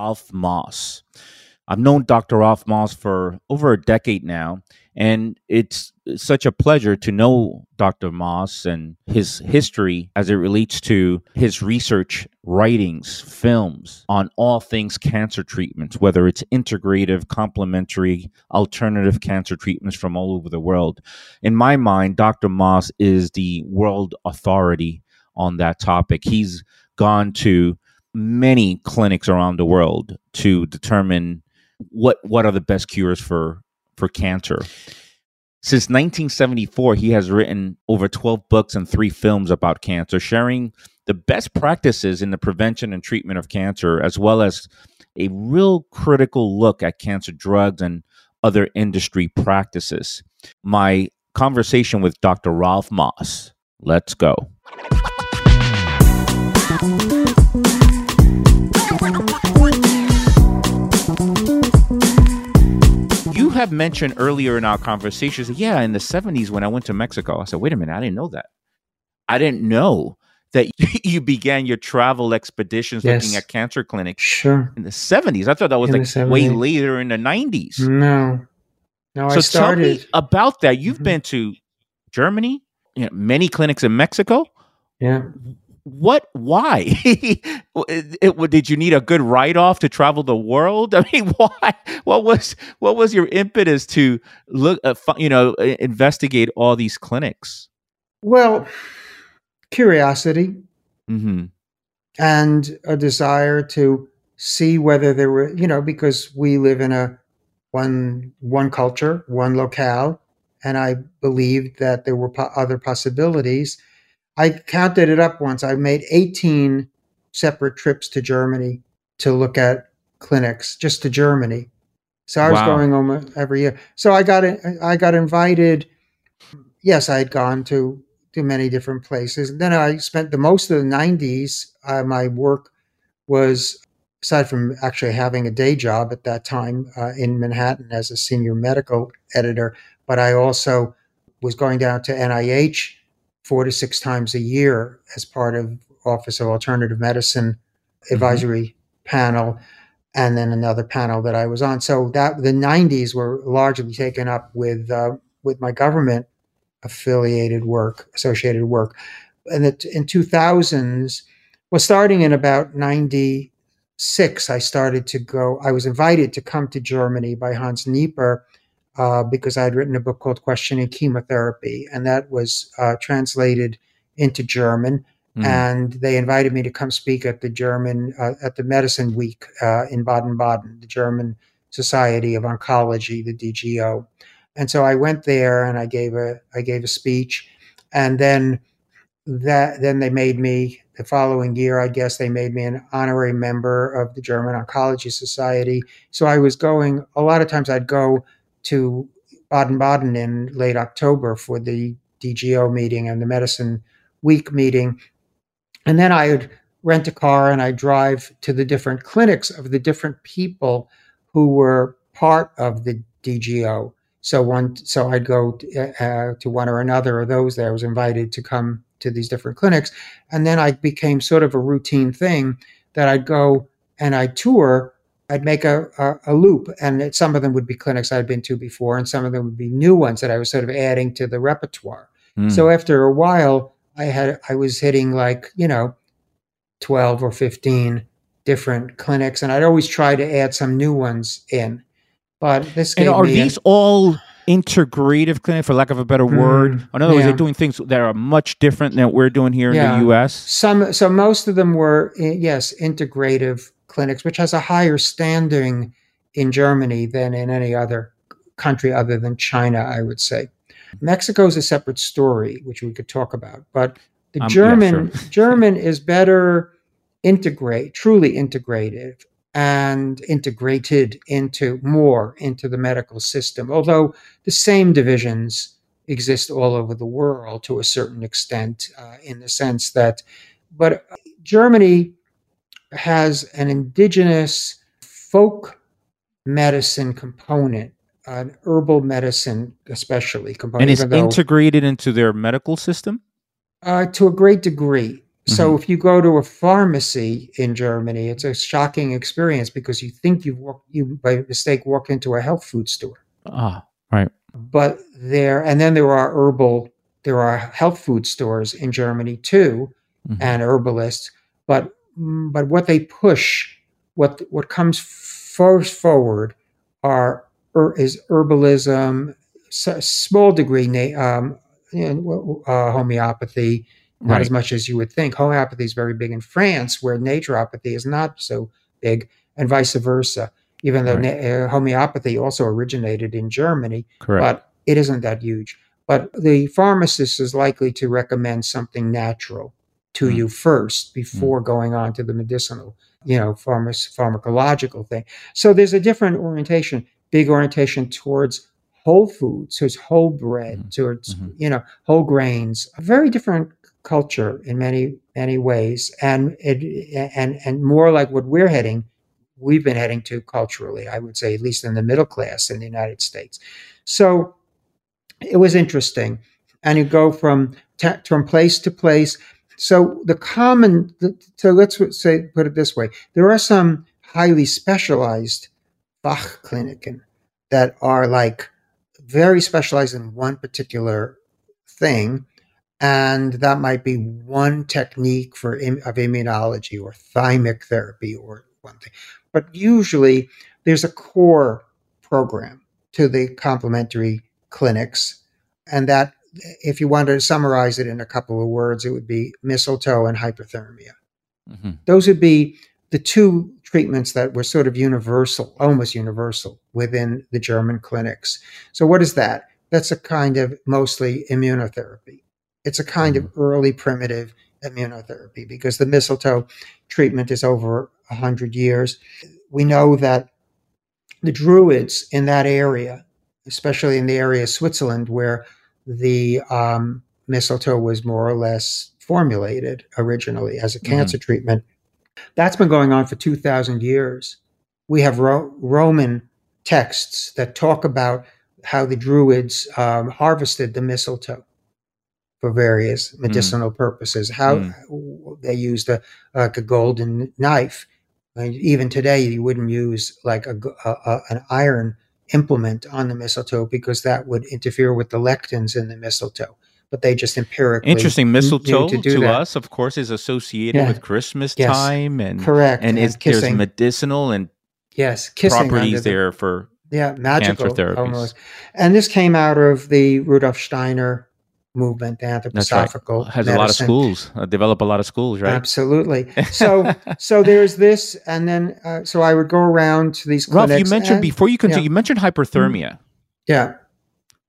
Ralph Moss. I've known Dr. Ralph Moss for over a decade now, and it's such a pleasure to know Dr. Moss and his history as it relates to his research, writings, films on all things cancer treatments, whether it's integrative, complementary, alternative cancer treatments from all over the world. In my mind, Dr. Moss is the world authority on that topic. He's gone to many clinics around the world to determine what what are the best cures for for cancer. Since 1974, he has written over 12 books and three films about cancer, sharing the best practices in the prevention and treatment of cancer, as well as a real critical look at cancer drugs and other industry practices. My conversation with Dr. Ralph Moss. Let's go. Have mentioned earlier in our conversations, yeah, in the 70s when I went to Mexico, I said, wait a minute, I didn't know that. I didn't know that you began your travel expeditions Yes. looking at cancer clinics Sure. in the 70s. I thought that was In like way later in the 90s. No. No, I so tell started. me about that. You've Mhm. been to Germany, you know, many clinics in Mexico. Yeah. What? Why? it, it- did you need a good write off to travel the world? I mean, why? What was what was your impetus to look, uh, you know, investigate all these clinics? Well, curiosity hmm and a desire to see whether there were, you know, because we live in a one one culture, one locale, and I believed that there were po- other possibilities. I counted it up once. I made 18 separate trips to Germany to look at clinics, just to Germany. So I was Wow. going almost every year. So I got I got invited. Yes, I had gone to to many different places. And Then I spent the most of the 90s. Uh, my work was aside from actually having a day job at that time uh, in Manhattan as a senior medical editor, but I also was going down to NIH four to six times a year as part of Office of Alternative Medicine advisory panel, and then another panel that I was on. So that the '90s were largely taken up with uh, with my government affiliated work, associated work, and that in 2000s, well, starting in about '96, I started to go. I was invited to come to Germany by Hans Nieper uh, because I had written a book called Questioning Chemotherapy, and that was uh, translated into German. Mm. And they invited me to come speak at the German, uh, at the Medicine Week uh, in Baden Baden, the German Society of Oncology, the DGO. And so I went there and I gave a, I gave a speech. And then that, then they made me, the following year, I guess, they made me an honorary member of the German Oncology Society. So I was going, a lot of times I'd go to Baden Baden in late October for the DGO meeting and the Medicine Week meeting. And then I would rent a car and I'd drive to the different clinics of the different people who were part of the DGO. So one, so I'd go to, uh, to one or another of those. That I was invited to come to these different clinics, and then I became sort of a routine thing that I'd go and I'd tour I'd make a, a, a loop, and it, some of them would be clinics I'd been to before, and some of them would be new ones that I was sort of adding to the repertoire. Mm. So after a while, I had I was hitting like you know, twelve or fifteen different clinics, and I'd always try to add some new ones in. But this and are these all integrative clinic, for lack of a better word? Mm, In other words, yeah. they're doing things that are much different than what we're doing here in the U.S. some. So most of them were eh, yes, integrative clinics, which has a higher standing in Germany than in any other country other than China, I would say. Mexico is a separate story, which we could talk about, but the Um, yeah, German sure. German is better integrate, truly integrated and integrated into more into the medical system. Although the same divisions exist all over the world to a certain extent, uh, in the sense that, but Germany has an indigenous folk medicine component, an herbal medicine especially component, And it's though- integrated into their medical system. uh, to a great degree. So Mhm. if you go to a pharmacy in Germany, it's a shocking experience because you think you've walked, you by mistake walk into a health food store. Ah, right. But there, and then there are herbal, there are health food stores in Germany too, Mhm. and herbalists. But but what they push, what what comes first forward, are er, is herbalism, small degree na- um, uh, homeopathy, not Right. as much as you would think. Homeopathy is very big in France, where naturopathy is not so big, and vice versa. Even though Right. na- uh, homeopathy also originated in Germany, Correct. but it isn't that huge. But the pharmacist is likely to recommend something natural to Mm. you first before going on to the medicinal, you know, pharma- pharmacological thing. So there's a different orientation, big orientation towards whole foods, towards whole bread, Mhm. towards Mhm. you know whole grains. A very different culture in many many ways, and it and and more like what we're heading. We've been heading to culturally, I would say, at least in the middle class in the United States. So it was interesting, and you go from ta- from place to place. So the common, so let's say put it this way: there are some highly specialized Bach Fachkliniken that are like very specialized in one particular thing, and that might be one technique for of immunology or thymic therapy or one thing. But usually, there's a core program to the complementary clinics, and that, if you wanted to summarize it in a couple of words, it would be mistletoe and hyperthermia. Mhm. Those would be the two treatments that were sort of universal, almost universal within the German clinics. So, what is that? That's a kind of mostly immunotherapy. It's a kind of early primitive immunotherapy because the mistletoe treatment is over 100 years. We know that the Druids in that area, especially in the area of Switzerland where the um, mistletoe was more or less formulated originally as a Mhm. cancer treatment, that's been going on for 2,000 years. We have Ro- Roman texts that talk about how the Druids um, harvested the mistletoe for various medicinal purposes, how they used a, like a golden knife. And even today, you wouldn't use like a, a- a- an iron implement on the mistletoe because that would interfere with the lectins in the mistletoe. But they just empirically Interesting. Mistletoe to to, us, of course, is associated Yeah. with Christmas Yes. time and Correct. and is, there's kissing. medicinal and yes, kissing properties the- there for Yeah, magical therapies. almost. And this came out of the Rudolf Steiner movement, the that's right. anthroposophical Has a lot of schools. Uh, develop a lot of schools, right? Absolutely. So, so there's this, and then uh, so I would go around to these Ralph, you mentioned and- before you continue, yeah. you mentioned hyperthermia. yeah,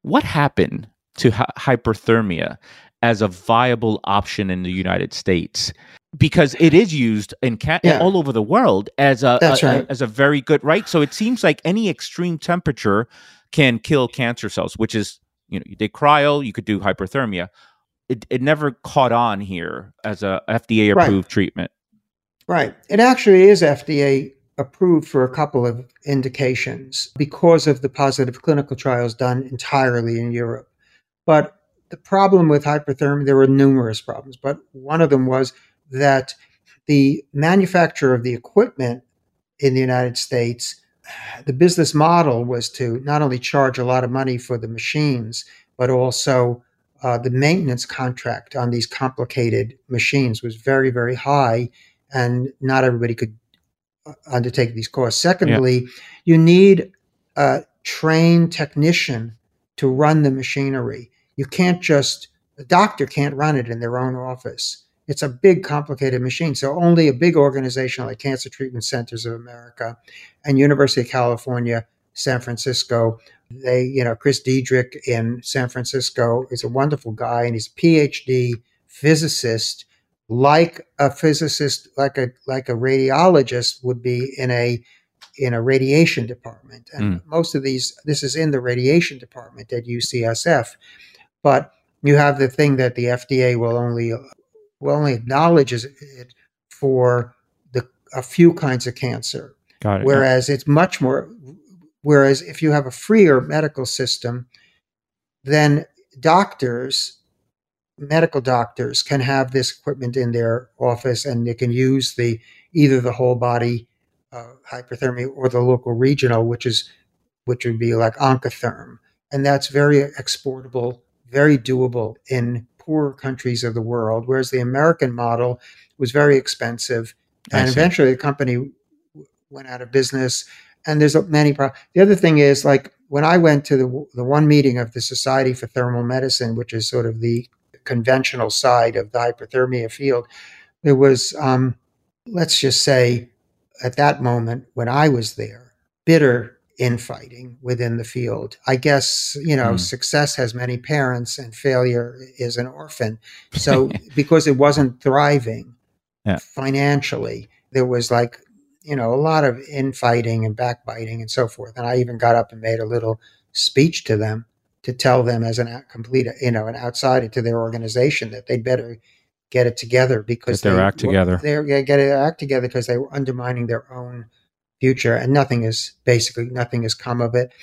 What happened to hy- hyperthermia as a viable option in the United States? Because it is used in ca- Yeah. all over the world as a, a- a- as a very good right. So it seems like any extreme temperature can kill cancer cells, which is you know you did cryo, you could do hyperthermia. It, it never caught on here as a FDA Right. approved treatment. right. It actually is FDA approved for a couple of indications because of the positive clinical trials done entirely in Europe. But the problem with hyperthermia, there were numerous problems, but one of them was that the manufacturer of the equipment in the United States, the business model was to not only charge a lot of money for the machines, but also uh, the maintenance contract on these complicated machines was very, very high, and not everybody could uh, undertake these costs. Secondly, you need a trained technician to run the machinery. You can't just, a doctor can't run it in their own office. It's a big, complicated machine. So only a big organization like Cancer Treatment Centers of America and University of California, San Francisco, they, you know, Chris Diederich in San Francisco is a wonderful guy and he's a PhD physicist, like a physicist, like a like a radiologist would be in a in a radiation department. And hmm. most of these, this is in the radiation department at UCSF. But you have the thing that the FDA will only only acknowledges it for the a few kinds of cancer, Got it. whereas it's much more. Whereas if you have a freer medical system, then doctors medical doctors can have this equipment in their office and they can use the either the whole body uh, hyperthermia or the local regional, which is which would be like Oncotherm, and that's very exportable, very doable in poorer countries of the world. Whereas the American model was very expensive, and eventually the company went out of business. And there's many problems. The other thing is like when I went to the the one meeting of the Society for Thermal Medicine, which is sort of the conventional side of the hyperthermia field, there was, um, let's just say, at that moment when I was there, bitter infighting within the field. I guess, you know, mm. success has many parents and failure is an orphan. So because it wasn't thriving yeah. financially, there was like, you know, a lot of infighting and backbiting and so forth. And I even got up and made a little speech to them to tell them as an complete, you know, an outsider to their organization that they'd better get it together because get their they, act together. They're get their act together because they were undermining their own future and nothing is basically nothing has come of it.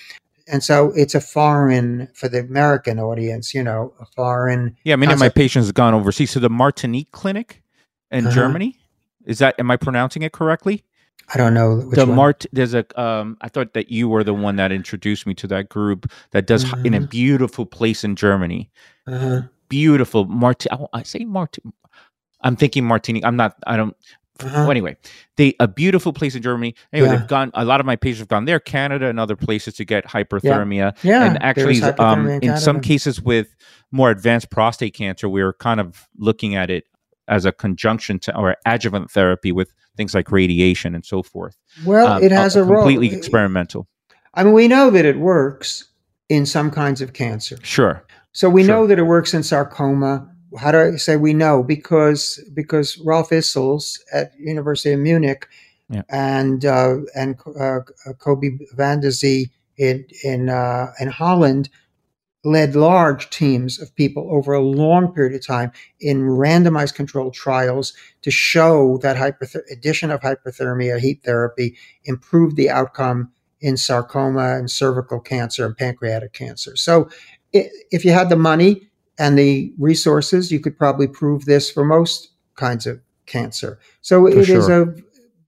And so it's a foreign for the American audience, you know, a foreign. Yeah, many concept. of my patients have gone overseas to the Martinique clinic in uh-huh. Germany. Is that am I pronouncing it correctly? I don't know. the Mart there's a um I thought that you were the one that introduced me to that group that does in a mm-hmm. beautiful place in Germany. Uh-huh. Beautiful Mart I, I say Mart I'm thinking Martinique. I'm not I don't uh-huh. Well, anyway, they a beautiful place in Germany. Anyway, yeah. they've gone. A lot of my patients have gone there, Canada, and other places to get hyperthermia. Yeah, yeah and actually, um, in, in some cases with more advanced prostate cancer, we are kind of looking at it as a conjunction to or adjuvant therapy with things like radiation and so forth. Well, um, it has a, a completely role. experimental. I mean, we know that it works in some kinds of cancer. Sure. So we sure. know that it works in sarcoma how do I say we know? Because because Rolf Issels at University of Munich yeah. and uh, and uh, Kobe van der Zee in in uh, in Holland led large teams of people over a long period of time in randomized controlled trials to show that hyperth- addition of hyperthermia heat therapy improved the outcome in sarcoma and cervical cancer and pancreatic cancer. So if you had the money and the resources, you could probably prove this for most kinds of cancer. So for it sure. is a,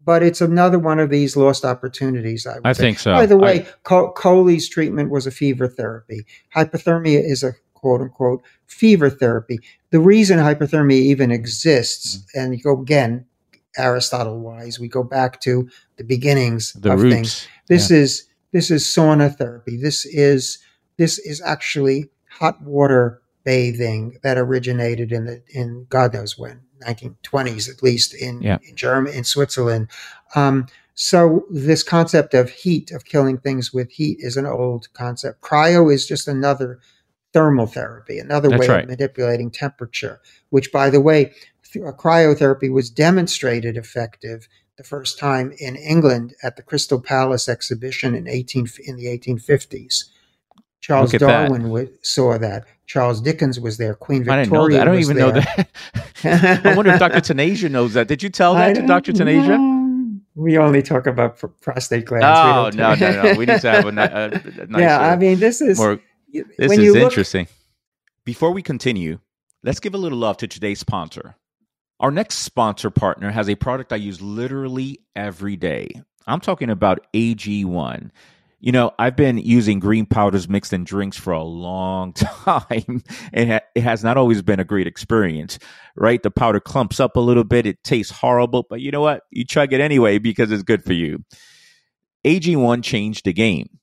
but it's another one of these lost opportunities. I, I think so. By the way, I, Coley's treatment was a fever therapy. Hyperthermia is a quote unquote fever therapy. The reason hyperthermia even exists, mm. and you go again, Aristotle wise, we go back to the beginnings the of roots. things. This yeah. is this is sauna therapy. This is this is actually hot water bathing that originated in the in God knows when 1920s at least in, yeah. in Germany in Switzerland. Um, so this concept of heat of killing things with heat is an old concept. Cryo is just another thermal therapy, another That's way right. of manipulating temperature. Which, by the way, cryotherapy was demonstrated effective the first time in England at the Crystal Palace exhibition in 18 in the 1850s. Charles Darwin that. saw that. Charles Dickens was there. Queen Victoria. I didn't know that. I don't even there. know that. I wonder if Dr. Tanasia knows that. Did you tell that to Dr. Tanasia? No. We only talk about pr- prostate glands. Oh no, no, no. We need to have a, a, a nice. Yeah, I mean, this is more. This is interesting. Before we continue, let's give a little love to today's sponsor. Our next sponsor partner has a product I use literally every day. I'm talking about AG1. You know, I've been using green powders mixed in drinks for a long time, and it has not always been a great experience, right? The powder clumps up a little bit. It tastes horrible, but you know what? You chug it anyway because it's good for you. AG1 changed the game.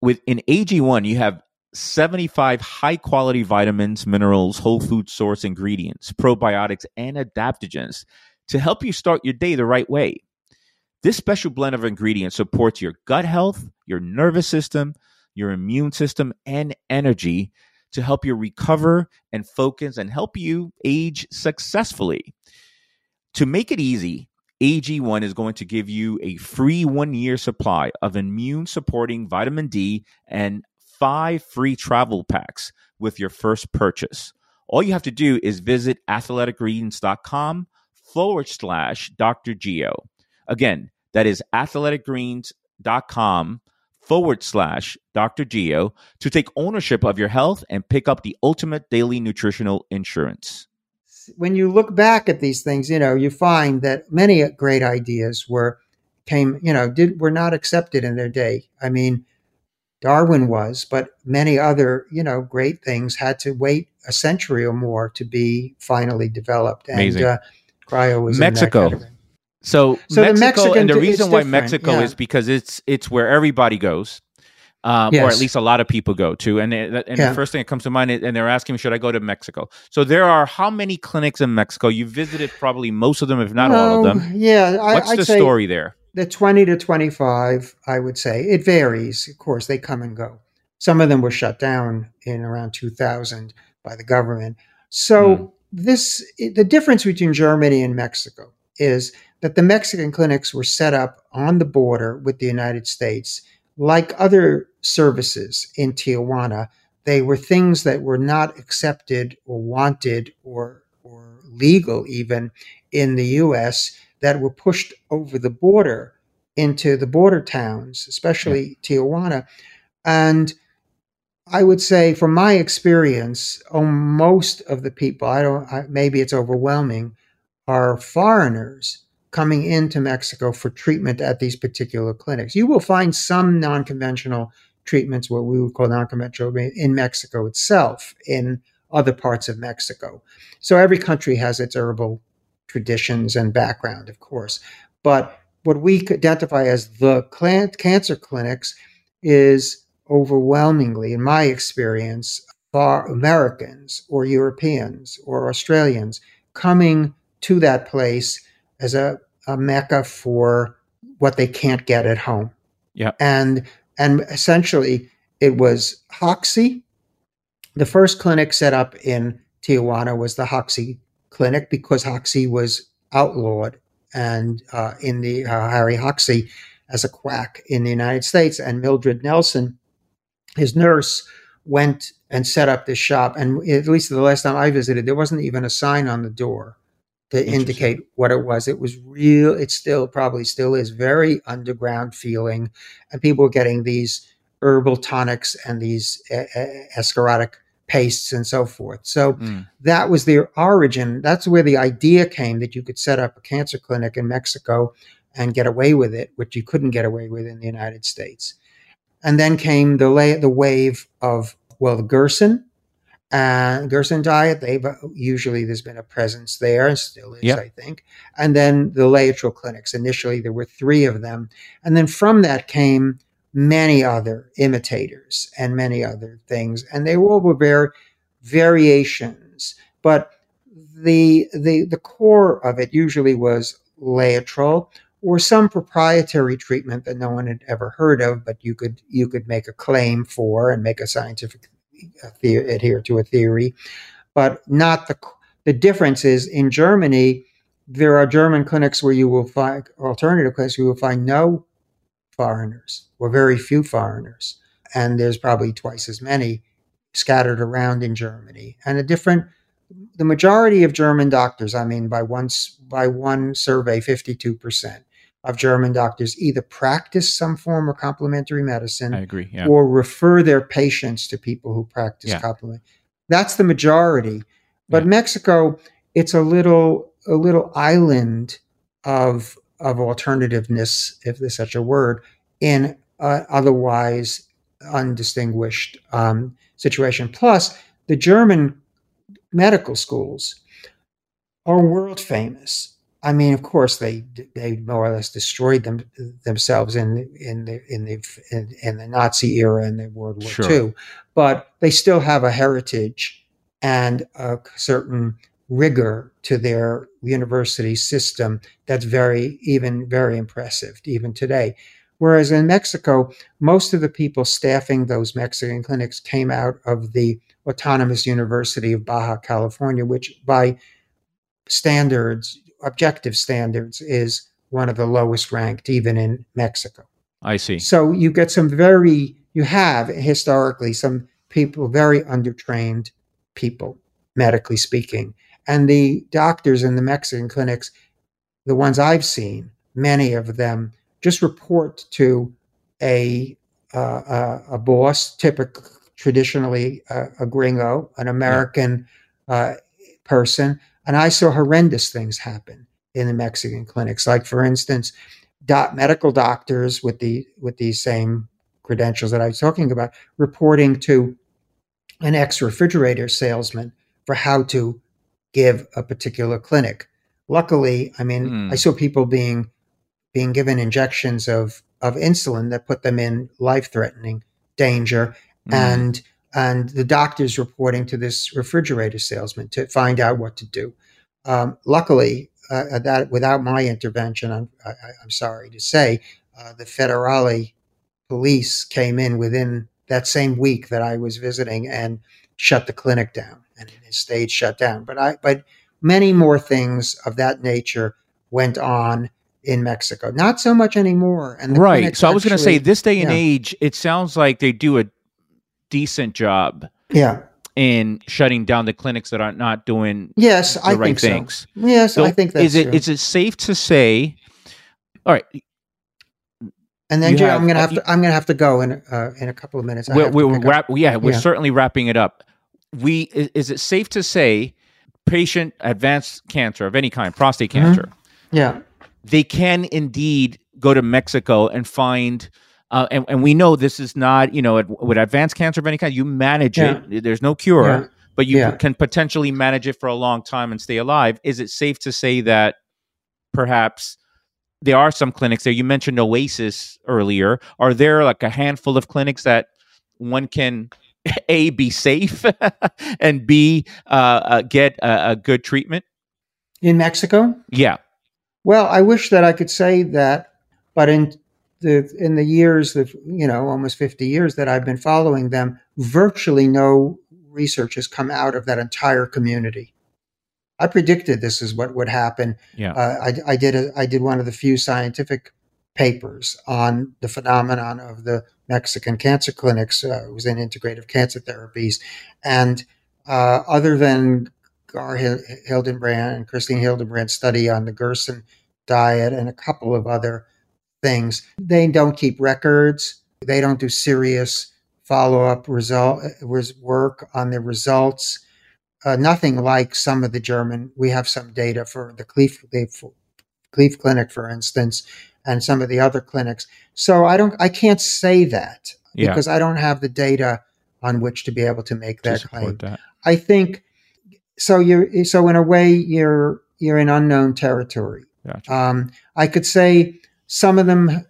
With in AG1, you have 75 high quality vitamins, minerals, whole food source ingredients, probiotics, and adaptogens to help you start your day the right way. This special blend of ingredients supports your gut health, your nervous system, your immune system, and energy to help you recover and focus and help you age successfully. To make it easy, AG1 is going to give you a free one year supply of immune supporting vitamin D and five free travel packs with your first purchase. All you have to do is visit athleticgreens.com forward slash Dr. Geo. Again, that is athleticgreens.com forward slash Dr. Geo to take ownership of your health and pick up the ultimate daily nutritional insurance. When you look back at these things, you know, you find that many great ideas were came, you know, did were not accepted in their day. I mean, Darwin was, but many other, you know, great things had to wait a century or more to be finally developed. And Amazing. Uh, cryo was Mexico. So, so Mexico, the and the reason why Mexico yeah. is because it's it's where everybody goes, um, yes. or at least a lot of people go to. And and yeah. the first thing that comes to mind, is, and they're asking me, should I go to Mexico? So there are how many clinics in Mexico? You visited probably most of them, if not all of them. Yeah, what's I'd the story there? The twenty to twenty-five, I would say it varies. Of course, they come and go. Some of them were shut down in around two thousand by the government. So mm. this the difference between Germany and Mexico is that the Mexican clinics were set up on the border with the United States. Like other services in Tijuana, they were things that were not accepted or wanted or, or legal even in the US that were pushed over the border into the border towns, especially yeah. Tijuana. And I would say, from my experience, oh, most of the people, I don't, I, maybe it's overwhelming, are foreigners coming into Mexico for treatment at these particular clinics. You will find some non conventional treatments, what we would call non conventional, in Mexico itself, in other parts of Mexico. So every country has its herbal traditions and background, of course. But what we identify as the cancer clinics is overwhelmingly, in my experience, far Americans or Europeans or Australians coming to that place as a, a mecca for what they can't get at home. Yeah. And and essentially it was Hoxsey. The first clinic set up in Tijuana was the Hoxsey clinic because Hoxsey was outlawed and uh, in the uh, Harry Hoxsey as a quack in the United States and Mildred Nelson, his nurse, went and set up this shop. And at least the last time I visited, there wasn't even a sign on the door to indicate what it was. It was real. It still probably still is very underground feeling, and people were getting these herbal tonics and these escharotic pastes and so forth. So mm. that was their origin. That's where the idea came that you could set up a cancer clinic in Mexico and get away with it, which you couldn't get away with in the United States. And then came the la- the wave of well, the Gerson, and Gerson diet, they've uh, usually there's been a presence there and still is, yep. I think. And then the Laetrile clinics. Initially, there were three of them, and then from that came many other imitators and many other things, and they all were very variations. But the the the core of it usually was Laetrile or some proprietary treatment that no one had ever heard of, but you could you could make a claim for and make a scientific the- adhere to a theory, but not the the difference is in Germany there are German clinics where you will find alternative clinics where you will find no foreigners or very few foreigners, and there's probably twice as many scattered around in Germany, and a different. The majority of German doctors, I mean, by once by one survey, fifty-two percent of German doctors either practice some form of complementary medicine I agree, yeah. or refer their patients to people who practice yeah. complement. That's the majority. But yeah. Mexico, it's a little a little island of of alternativeness, if there's such a word, in uh, otherwise undistinguished um, situation. Plus, the German medical schools are world famous I mean, of course, they they more or less destroyed them themselves in in the in the in, in the Nazi era and the World War sure. II, but they still have a heritage and a certain rigor to their university system that's very even very impressive even today. Whereas in Mexico, most of the people staffing those Mexican clinics came out of the Autonomous University of Baja California, which by standards objective standards is one of the lowest ranked, even in Mexico. I see. So you get some very, you have historically some people, very undertrained people, medically speaking. And the doctors in the Mexican clinics, the ones I've seen, many of them just report to a uh, a boss, typically traditionally a gringo, an American uh, person, and I saw horrendous things happen in the Mexican clinics. Like, for instance, doc, medical doctors with the with these same credentials that I was talking about reporting to an ex refrigerator salesman for how to give a particular clinic. Luckily, I mean, mm. I saw people being being given injections of of insulin that put them in life threatening danger, mm. and and the doctors reporting to this refrigerator salesman to find out what to do. Um, luckily, uh, uh that without my intervention, I'm, I, am sorry to say, uh, the federale police came in within that same week that I was visiting and shut the clinic down, and it stayed shut down. But I, but many more things of that nature went on in Mexico. Not so much anymore. And right. So I was going to say, this day and age, it sounds like they do a decent job. Yeah. In shutting down the clinics that are not doing yes, the I right think things. So. Yes, so I think that's is it true. is it safe to say? All right. And then, Jay, have, I'm gonna have to. I'm gonna have to go in uh, in a couple of minutes. We're, we're wrap, yeah, we're yeah. certainly wrapping it up. We is, is, it safe to say, patient advanced cancer of any kind, prostate mm-hmm. cancer? Yeah, they can indeed go to Mexico and find uh, and, and we know this is not, you know, with advanced cancer of any kind, you manage yeah. it. There's no cure, yeah. but you yeah. can potentially manage it for a long time and stay alive. Is it safe to say that perhaps there are some clinics there? You mentioned Oasis earlier. Are there like a handful of clinics that one can a be safe and b uh, uh, get a, a good treatment in Mexico? Yeah. Well, I wish that I could say that, but in the in the years that you know almost 50 years that I've been following them, virtually no research has come out of that entire community. I predicted this is what would happen. Yeah, uh, I, I did a, I did one of the few scientific papers on the phenomenon of the Mexican cancer clinics. Uh, it was in integrative cancer therapies, and uh, other than Gar Hildenbrand and Christine Hildenbrand's study on the Gerson diet and a couple of other things. They don't keep records. They don't do serious follow up result work on the results. Uh, nothing like some of the German. We have some data for the Cleve, Cleve Clinic, for instance, and some of the other clinics. So I don't, I can't say that yeah. because I don't have the data on which to be able to make that to claim. That. I think so. You're so in a way you're you're in unknown territory. Gotcha. Um, I could say some of them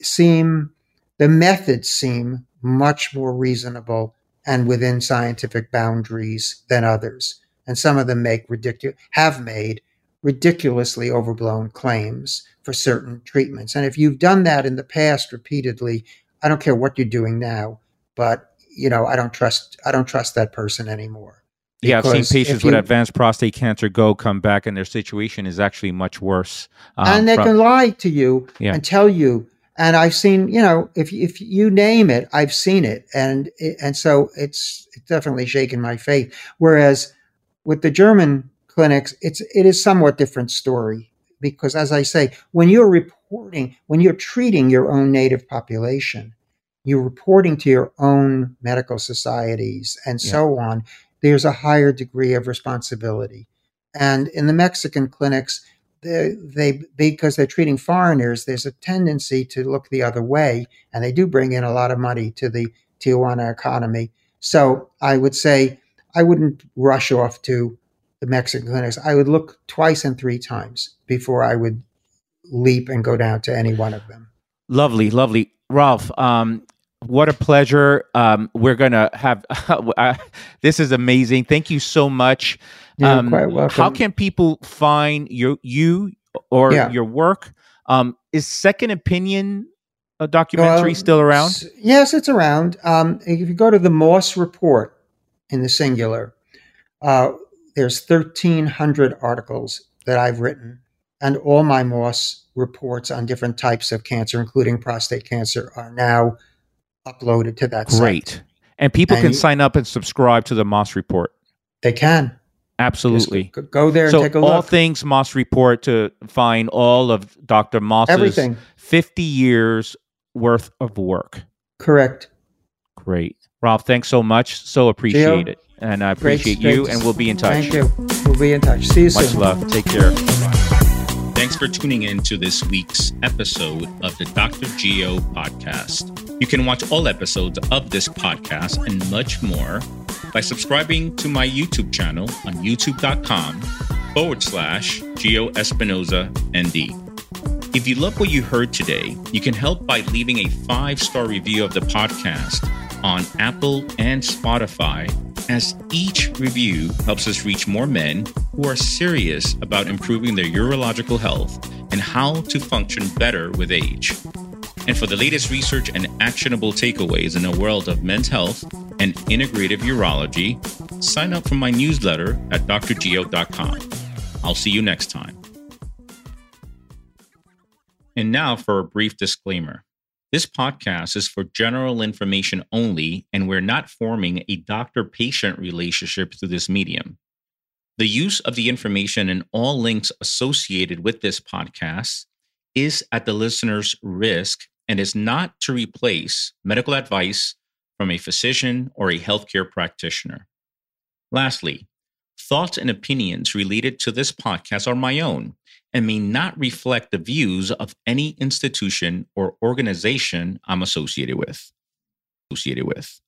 seem, the methods seem much more reasonable and within scientific boundaries than others. And some of them make ridiculous, have made ridiculously overblown claims for certain treatments. And if you've done that in the past repeatedly, I don't care what you're doing now, but you know, I don't trust I don't trust that person anymore. Yeah, I've seen patients you, with advanced prostate cancer go come back, and their situation is actually much worse. Um, and they from, can lie to you yeah. and tell you. And I've seen, you know, if if you name it, I've seen it, and and so it's, it's definitely shaken my faith. Whereas with the German clinics, it's it is somewhat different story because, as I say, when you're reporting, when you're treating your own native population, you're reporting to your own medical societies and yeah. so on there's a higher degree of responsibility. And in the Mexican clinics, they, they, because they're treating foreigners, there's a tendency to look the other way, and they do bring in a lot of money to the Tijuana economy. So I would say I wouldn't rush off to the Mexican clinics. I would look twice and three times before I would leap and go down to any one of them. Lovely, lovely. Ralph, um, what a pleasure. Um, we're going to have uh, this is amazing. Thank you so much. You're um, quite welcome. How can people find your you or yeah. your work? Um, is Second Opinion a documentary still around? Yes, it's around. Um, if you go to the Moss Report in the singular, uh, there's 1,300 articles that I've written, and all my Moss reports on different types of cancer, including prostate cancer, are now uploaded to that site. Great. Site. And people and can sign up and subscribe to the Moss Report. They can. Absolutely. Just go there so take a look. All things Moss Report to find all of Dr. Moss's Everything. 50 years worth of work. Correct. Great. Ralph, thanks so much. So appreciate it. And I appreciate you, and we'll be in touch. Thank you. We'll be in touch. See you Much soon. love. Take care. Thanks for tuning in to this week's episode of the Dr. Geo podcast. You can watch all episodes of this podcast and much more by subscribing to my YouTube channel on youtube.com forward slash Geo Espinosa ND. If you love what you heard today, you can help by leaving a five star review of the podcast on Apple and Spotify, as each review helps us reach more men who are serious about improving their urological health and how to function better with age. And for the latest research and actionable takeaways in the world of men's health and integrative urology, sign up for my newsletter at drgeo.com. I'll see you next time. And now for a brief disclaimer. This podcast is for general information only, and we're not forming a doctor patient relationship through this medium. The use of the information and all links associated with this podcast is at the listener's risk and is not to replace medical advice from a physician or a healthcare practitioner. Lastly, thoughts and opinions related to this podcast are my own and may not reflect the views of any institution or organization I'm associated with. Associated with.